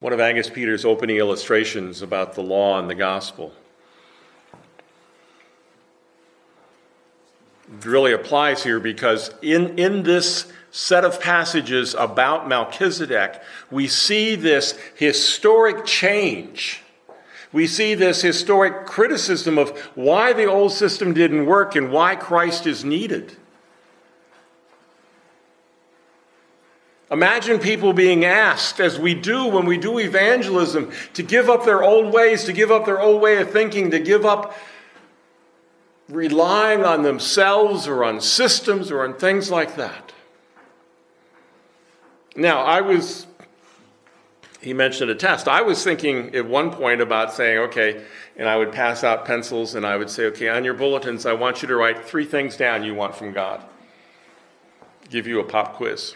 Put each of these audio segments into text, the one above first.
one of Angus Peters' opening illustrations about the law and the gospel. Really applies here because in, in this set of passages about Melchizedek, we see this historic change. We see this historic criticism of why the old system didn't work and why Christ is needed. Imagine people being asked, as we do when we do evangelism, to give up their old ways, to give up their old way of thinking, to give up relying on themselves or on systems or on things like that. Now, I was, he mentioned a test. I was thinking at one point about saying, okay, and I would pass out pencils and I would say, okay, on your bulletins, I want you to write three things down you want from God. Give you a pop quiz.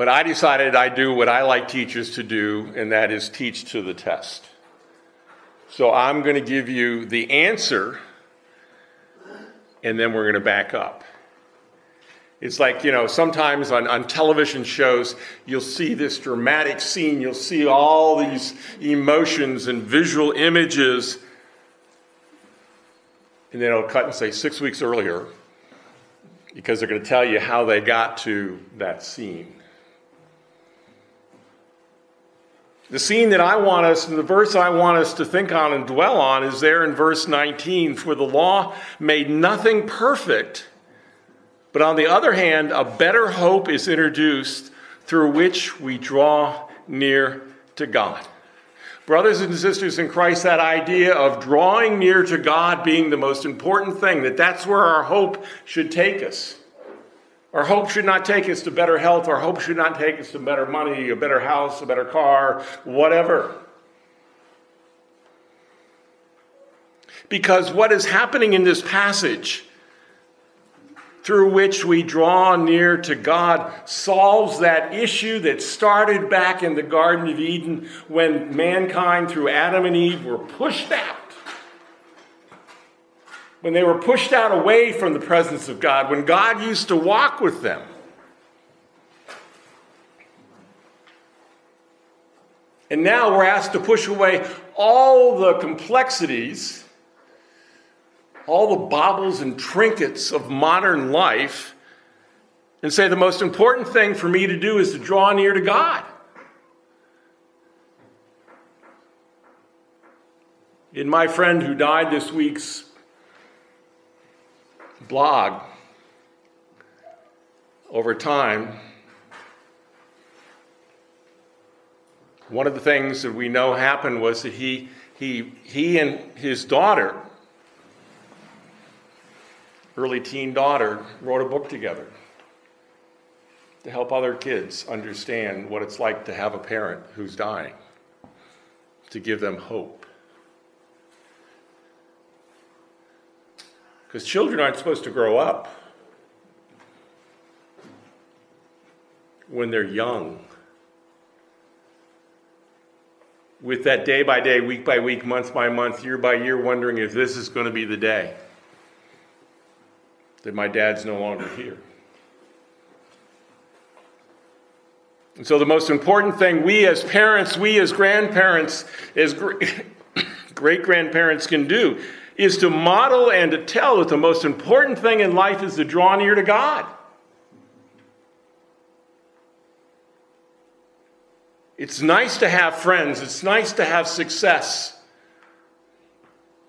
But I decided I'd do what I like teachers to do, and that is teach to the test. So I'm going to give you the answer, and then we're going to back up. It's like, you know, sometimes on, on television shows, you'll see this dramatic scene, you'll see all these emotions and visual images, and then it'll cut and say six weeks earlier, because they're going to tell you how they got to that scene. The scene that I want us, and the verse I want us to think on and dwell on is there in verse 19. For the law made nothing perfect, but on the other hand, a better hope is introduced through which we draw near to God. Brothers and sisters in Christ, that idea of drawing near to God being the most important thing, that that's where our hope should take us. Our hope should not take us to better health. Our hope should not take us to better money, a better house, a better car, whatever. Because what is happening in this passage, through which we draw near to God, solves that issue that started back in the Garden of Eden when mankind, through Adam and Eve, were pushed out when they were pushed out away from the presence of God, when God used to walk with them. And now we're asked to push away all the complexities, all the baubles and trinkets of modern life, and say the most important thing for me to do is to draw near to God. In my friend who died this week's blog over time, one of the things that we know happened was that he, he, he and his daughter, early teen daughter, wrote a book together to help other kids understand what it's like to have a parent who's dying, to give them hope. Because children aren't supposed to grow up when they're young. With that day by day, week by week, month by month, year by year, wondering if this is going to be the day that my dad's no longer here. And so, the most important thing we as parents, we as grandparents, as great grandparents can do is to model and to tell that the most important thing in life is to draw near to God. It's nice to have friends, it's nice to have success.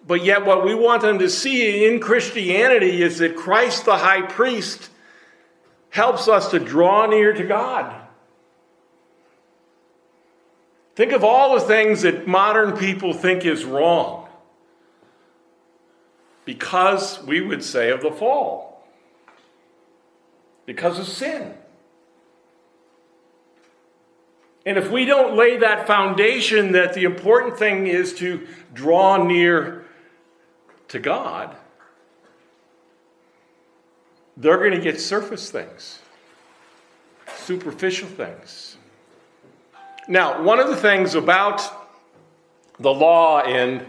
But yet, what we want them to see in Christianity is that Christ the high priest helps us to draw near to God. Think of all the things that modern people think is wrong because we would say of the fall, because of sin. And if we don't lay that foundation that the important thing is to draw near to God, they're going to get surface things, superficial things. Now, one of the things about the law and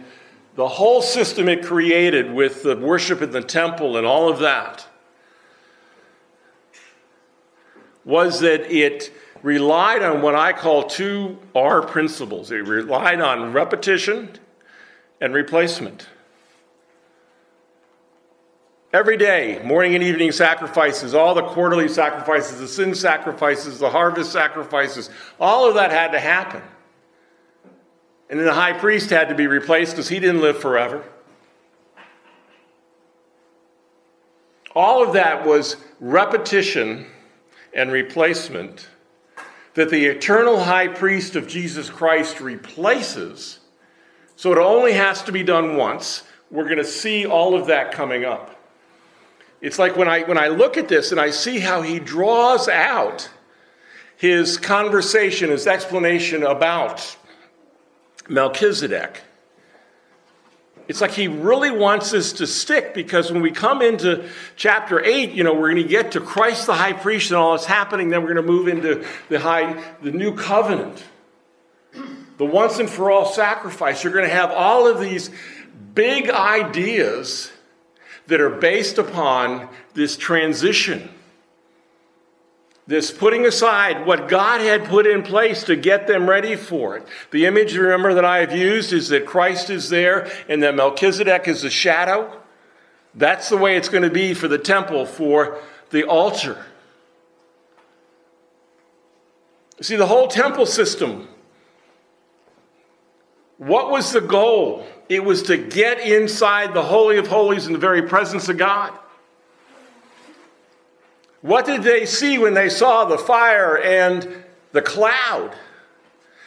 the whole system it created with the worship in the temple and all of that was that it relied on what I call two R principles. It relied on repetition and replacement. Every day, morning and evening sacrifices, all the quarterly sacrifices, the sin sacrifices, the harvest sacrifices, all of that had to happen. And then the high priest had to be replaced because he didn't live forever. All of that was repetition and replacement that the eternal high priest of Jesus Christ replaces. So it only has to be done once. We're going to see all of that coming up. It's like when I, when I look at this and I see how he draws out his conversation, his explanation about Melchizedek. It's like he really wants us to stick because when we come into chapter 8, you know, we're going to get to Christ the high priest and all that's happening. Then we're going to move into the high, the new covenant, the once and for all sacrifice. You're going to have all of these big ideas that are based upon this transition, this putting aside what God had put in place to get them ready for it. The image, remember, that I have used is that Christ is there and that Melchizedek is a shadow. That's the way it's going to be for the temple, for the altar. See, the whole temple system, what was the goal? It was to get inside the Holy of Holies in the very presence of God. What did they see when they saw the fire and the cloud?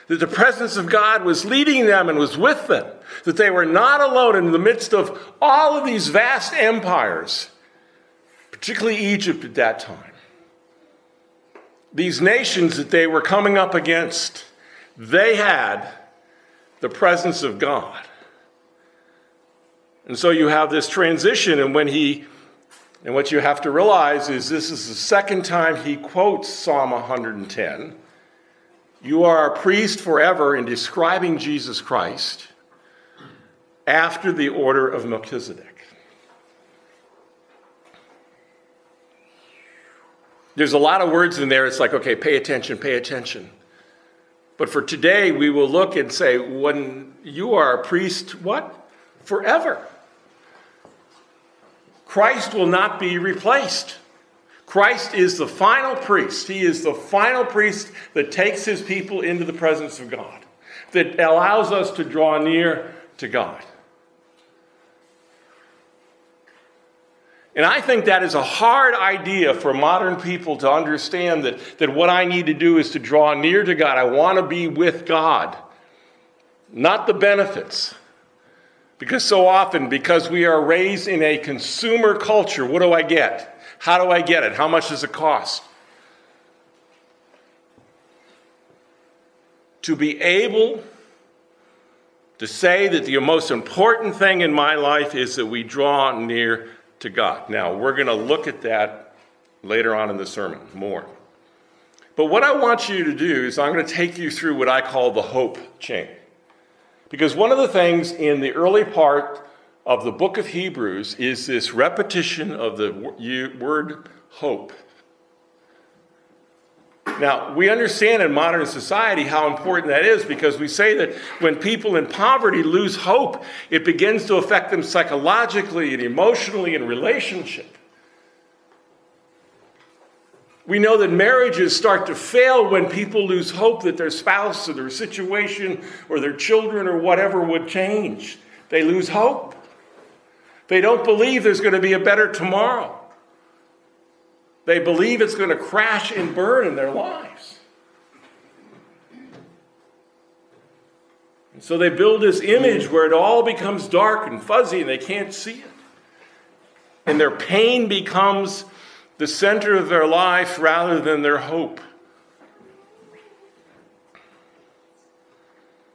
That the presence of God was leading them and was with them. That they were not alone in the midst of all of these vast empires, particularly Egypt at that time. These nations that they were coming up against, they had the presence of God. And so you have this transition, and when he, and what you have to realize is this is the second time he quotes Psalm 110. You are a priest forever in describing Jesus Christ after the order of Melchizedek. There's a lot of words in there. It's like, okay, pay attention, pay attention. But for today, we will look and say, when you are a priest, what? Forever. Christ will not be replaced. Christ is the final priest. He is the final priest that takes his people into the presence of God, that allows us to draw near to God. And I think that is a hard idea for modern people to understand that, that what I need to do is to draw near to God. I want to be with God, not the benefits. Because so often, because we are raised in a consumer culture, what do I get? How do I get it? How much does it cost? To be able to say that the most important thing in my life is that we draw near to God. Now, we're going to look at that later on in the sermon more. But what I want you to do is I'm going to take you through what I call the hope chain. Because one of the things in the early part of the book of Hebrews is this repetition of the word hope. Now, we understand in modern society how important that is because we say that when people in poverty lose hope, it begins to affect them psychologically and emotionally in relationship. We know that marriages start to fail when people lose hope that their spouse or their situation or their children or whatever would change. They lose hope. They don't believe there's going to be a better tomorrow. They believe it's going to crash and burn in their lives. And so they build this image where it all becomes dark and fuzzy and they can't see it. And their pain becomes the center of their life rather than their hope.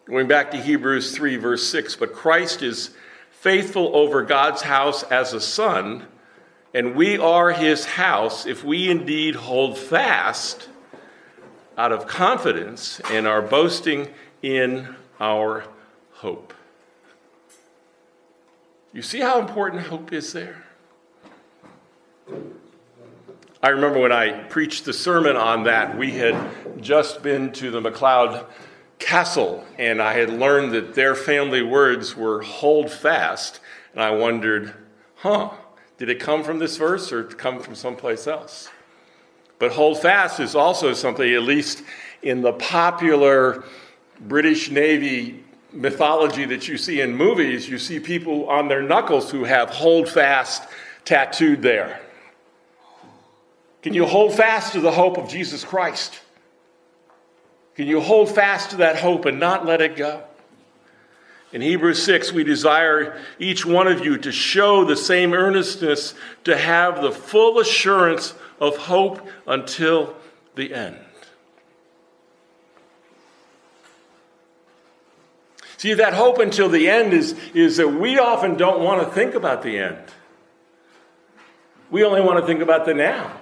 Going back to Hebrews 3, verse 6, but Christ is faithful over God's house as a son, and we are his house if we indeed hold fast out of confidence and are boasting in our hope. You see how important hope is there? I remember when I preached the sermon on that, we had just been to the McLeod Castle, and I had learned that their family words were hold fast. And I wondered, huh, did it come from this verse or come from someplace else? But hold fast is also something, at least in the popular British Navy mythology that you see in movies, you see people on their knuckles who have hold fast tattooed there. Can you hold fast to the hope of Jesus Christ? Can you hold fast to that hope and not let it go? In Hebrews 6, we desire each one of you to show the same earnestness to have the full assurance of hope until the end. See, that hope until the end is, is that we often don't want to think about the end. We only want to think about the now.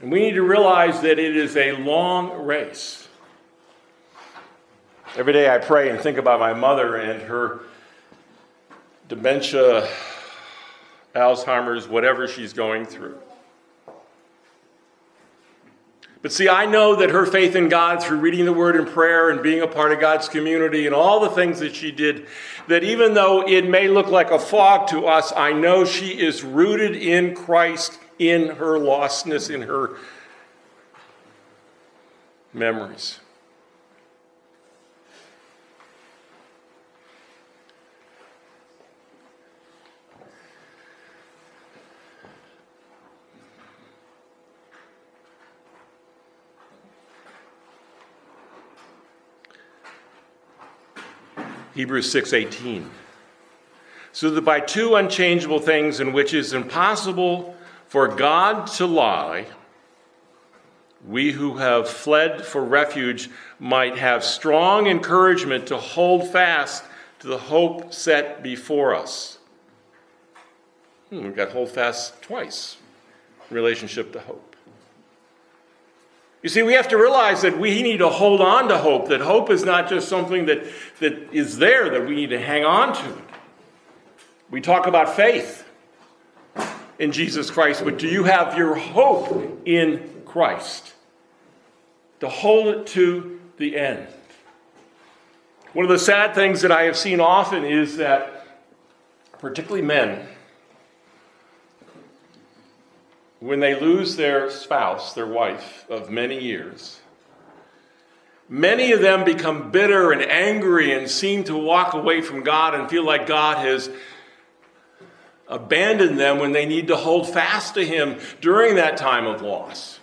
And we need to realize that it is a long race. Every day I pray and think about my mother and her dementia, Alzheimer's, whatever she's going through. But see, I know that her faith in God through reading the Word and prayer and being a part of God's community and all the things that she did, that even though it may look like a fog to us, I know she is rooted in Christ in her lostness, in her memories. Hebrews 6:18 so that by two unchangeable things in which it is impossible for God to lie, we who have fled for refuge might have strong encouragement to hold fast to the hope set before us. Hmm, we've got hold fast twice in relationship to hope. You see, we have to realize that we need to hold on to hope, that hope is not just something that, that is there that we need to hang on to. We talk about faith in Jesus Christ, but do you have your hope in Christ? To hold it to the end. One of the sad things that I have seen often is that, particularly men, when they lose their spouse, their wife of many years, many of them become bitter and angry and seem to walk away from God and feel like God has abandon them when they need to hold fast to Him during that time of loss.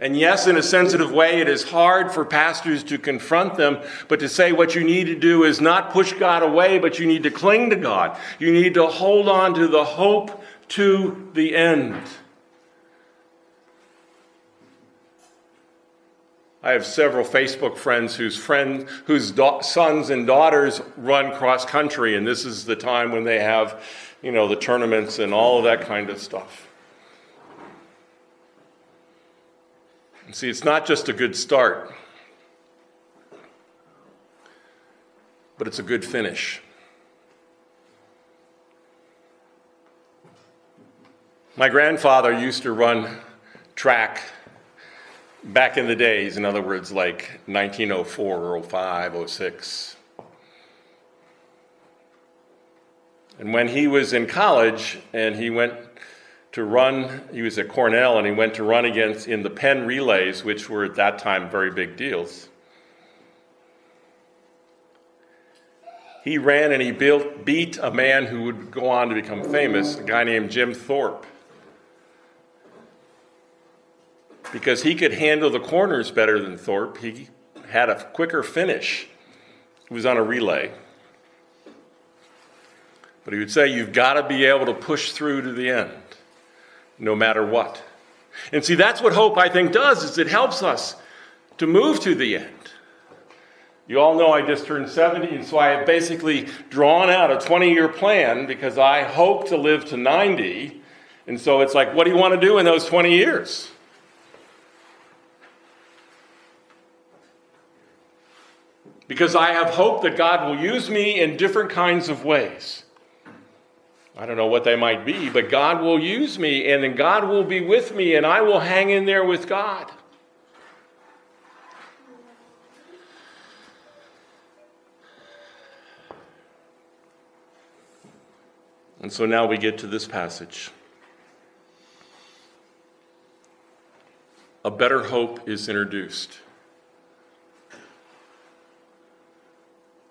And yes, in a sensitive way, it is hard for pastors to confront them, but to say what you need to do is not push God away, but you need to cling to God. You need to hold on to the hope to the end. I have several Facebook friends whose friend, whose sons and daughters run cross country, and this is the time when they have, you know, the tournaments and all of that kind of stuff. And see, it's not just a good start, but it's a good finish. My grandfather used to run track back in the days, in other words, like 1904, or 05, 06. And when he was in college and he went to run, he was at Cornell and he went to run against in the Penn relays, which were at that time very big deals. He ran and he built, beat a man who would go on to become famous, a guy named Jim Thorpe. Because he could handle the corners better than Thorpe. He had a quicker finish. He was on a relay. But he would say, You've got to be able to push through to the end, no matter what. And see, that's what hope, I think, does, is it helps us to move to the end. You all know I just turned 70, and so I have basically drawn out a 20 year plan because I hope to live to 90. And so it's like, what do you want to do in those 20 years? Because I have hope that God will use me in different kinds of ways. I don't know what they might be, but God will use me, and then God will be with me, and I will hang in there with God. And so now we get to this passage. A better hope is introduced.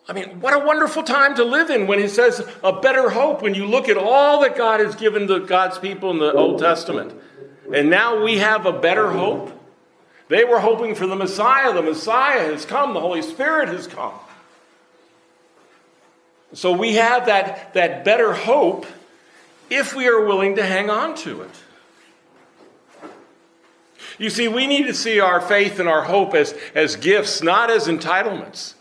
I mean, what a wonderful time to live in when he says a better hope when you look at all that God has given to God's people in the Old Testament. And now we have a better hope. They were hoping for the Messiah. The Messiah has come, the Holy Spirit has come. So we have that, that better hope if we are willing to hang on to it. You see, we need to see our faith and our hope as, as gifts, not as entitlements.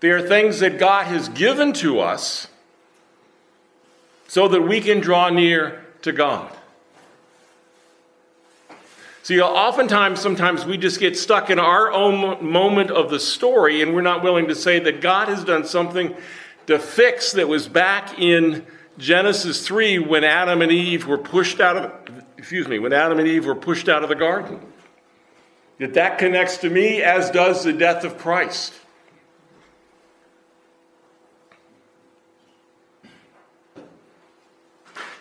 They are things that God has given to us so that we can draw near to God. See, oftentimes, sometimes we just get stuck in our own moment of the story and we're not willing to say that God has done something to fix that was back in Genesis 3 when Adam and Eve were pushed out of excuse me, when Adam and Eve were pushed out of the garden. That that connects to me as does the death of Christ.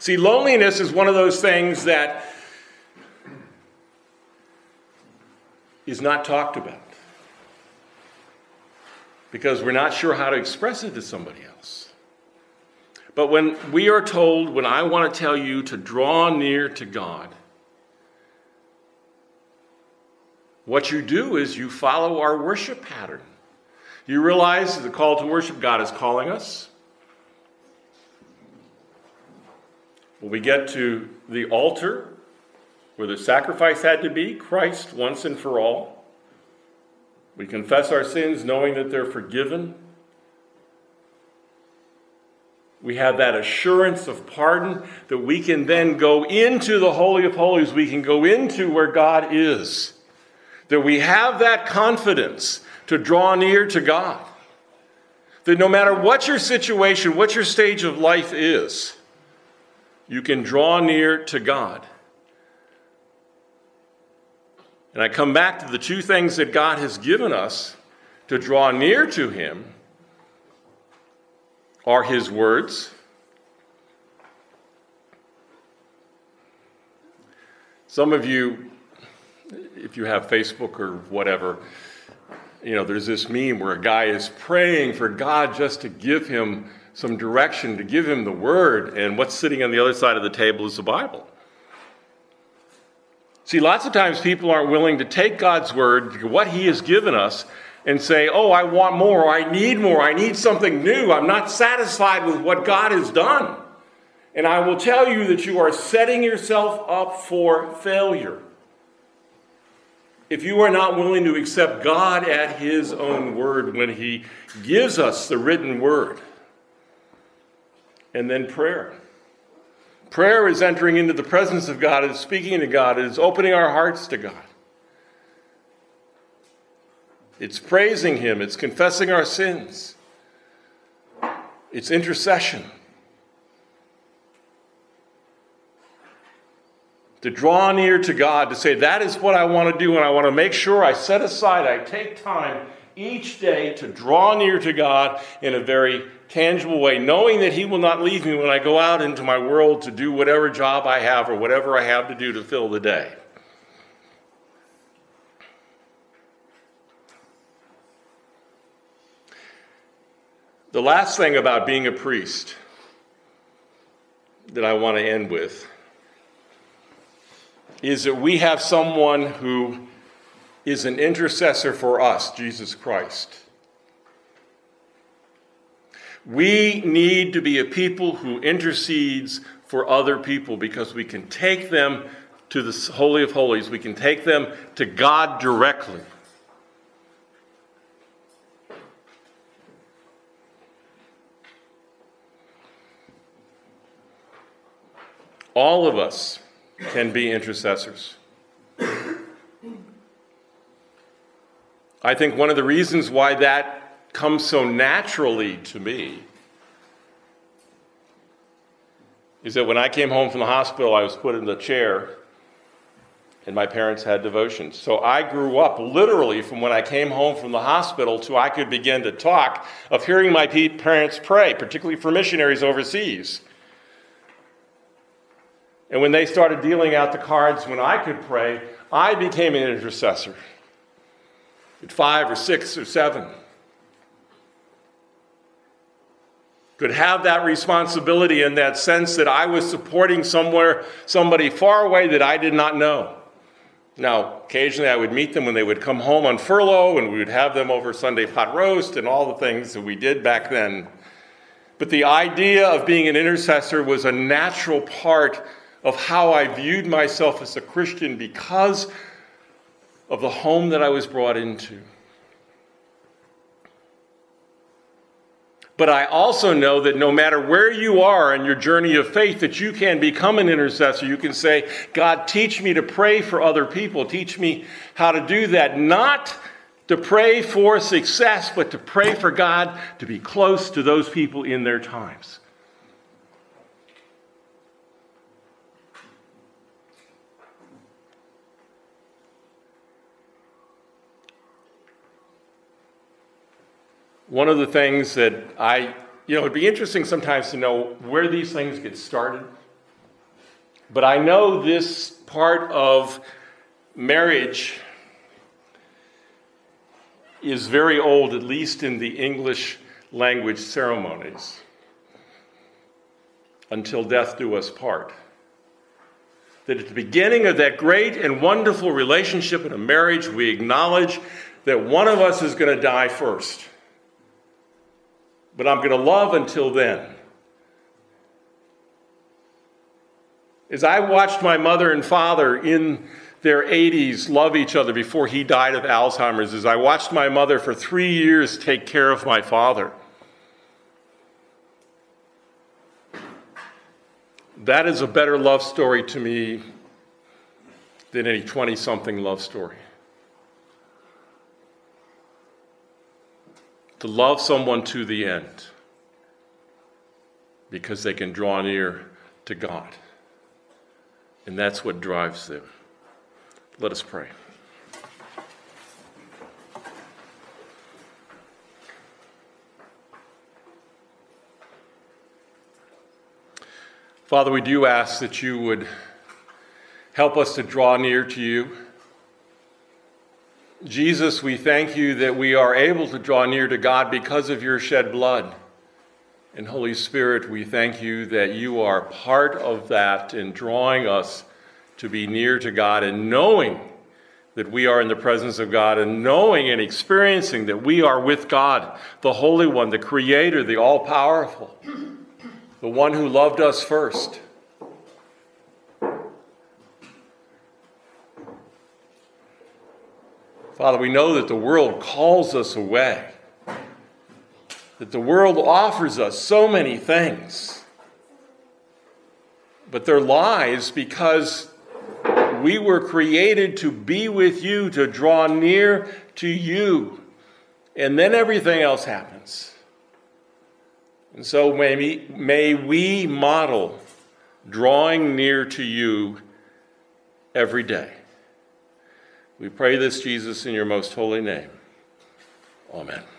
See, loneliness is one of those things that is not talked about because we're not sure how to express it to somebody else. But when we are told, when I want to tell you to draw near to God, what you do is you follow our worship pattern. You realize the call to worship God is calling us. When we get to the altar where the sacrifice had to be, Christ once and for all, we confess our sins knowing that they're forgiven we have that assurance of pardon that we can then go into the Holy of Holies. We can go into where God is. That we have that confidence to draw near to God. That no matter what your situation, what your stage of life is, you can draw near to God. And I come back to the two things that God has given us to draw near to Him are his words. Some of you, if you have Facebook or whatever, you know, there's this meme where a guy is praying for God just to give him some direction, to give him the word, and what's sitting on the other side of the table is the Bible. See, lots of times people aren't willing to take God's word, what he has given us, and say, Oh, I want more, I need more, I need something new, I'm not satisfied with what God has done. And I will tell you that you are setting yourself up for failure. If you are not willing to accept God at His own word when He gives us the written word, and then prayer. Prayer is entering into the presence of God, is speaking to God, is opening our hearts to God. It's praising Him, it's confessing our sins, it's intercession. To draw near to God, to say, that is what I want to do, and I want to make sure I set aside, I take time each day to draw near to God in a very tangible way, knowing that He will not leave me when I go out into my world to do whatever job I have or whatever I have to do to fill the day. The last thing about being a priest that I want to end with is that we have someone who is an intercessor for us, Jesus Christ. We need to be a people who intercedes for other people because we can take them to the Holy of Holies. We can take them to God directly. All of us can be intercessors. I think one of the reasons why that comes so naturally to me is that when I came home from the hospital, I was put in the chair and my parents had devotions. So I grew up literally from when I came home from the hospital to I could begin to talk of hearing my parents pray, particularly for missionaries overseas. And when they started dealing out the cards when I could pray, I became an intercessor at five or six or seven. could have that responsibility in that sense that I was supporting somewhere somebody far away that I did not know. Now, occasionally I would meet them when they would come home on furlough, and we would have them over Sunday pot roast and all the things that we did back then. But the idea of being an intercessor was a natural part of how I viewed myself as a Christian because of the home that I was brought into. But I also know that no matter where you are in your journey of faith, that you can become an intercessor. You can say, God, teach me to pray for other people. Teach me how to do that. Not to pray for success, but to pray for God to be close to those people in their times. One of the things that I, you know, it'd be interesting sometimes to know where these things get started. But I know this part of marriage is very old, at least in the English language ceremonies. Until death do us part. That at the beginning of that great and wonderful relationship in a marriage, we acknowledge that one of us is going to die first but I'm going to love until then. As I watched my mother and father in their 80s love each other before he died of Alzheimer's, as I watched my mother for three years take care of my father, that is a better love story to me than any 20 something love story. To love someone to the end because they can draw near to God. And that's what drives them. Let us pray. Father, we do ask that you would help us to draw near to you. Jesus, we thank you that we are able to draw near to God because of your shed blood. And Holy Spirit, we thank you that you are part of that in drawing us to be near to God and knowing that we are in the presence of God and knowing and experiencing that we are with God, the Holy One, the Creator, the All Powerful, the one who loved us first. Father, we know that the world calls us away, that the world offers us so many things, but they're lies because we were created to be with you, to draw near to you, and then everything else happens. And so may we, may we model drawing near to you every day. We pray this, Jesus, in your most holy name. Amen.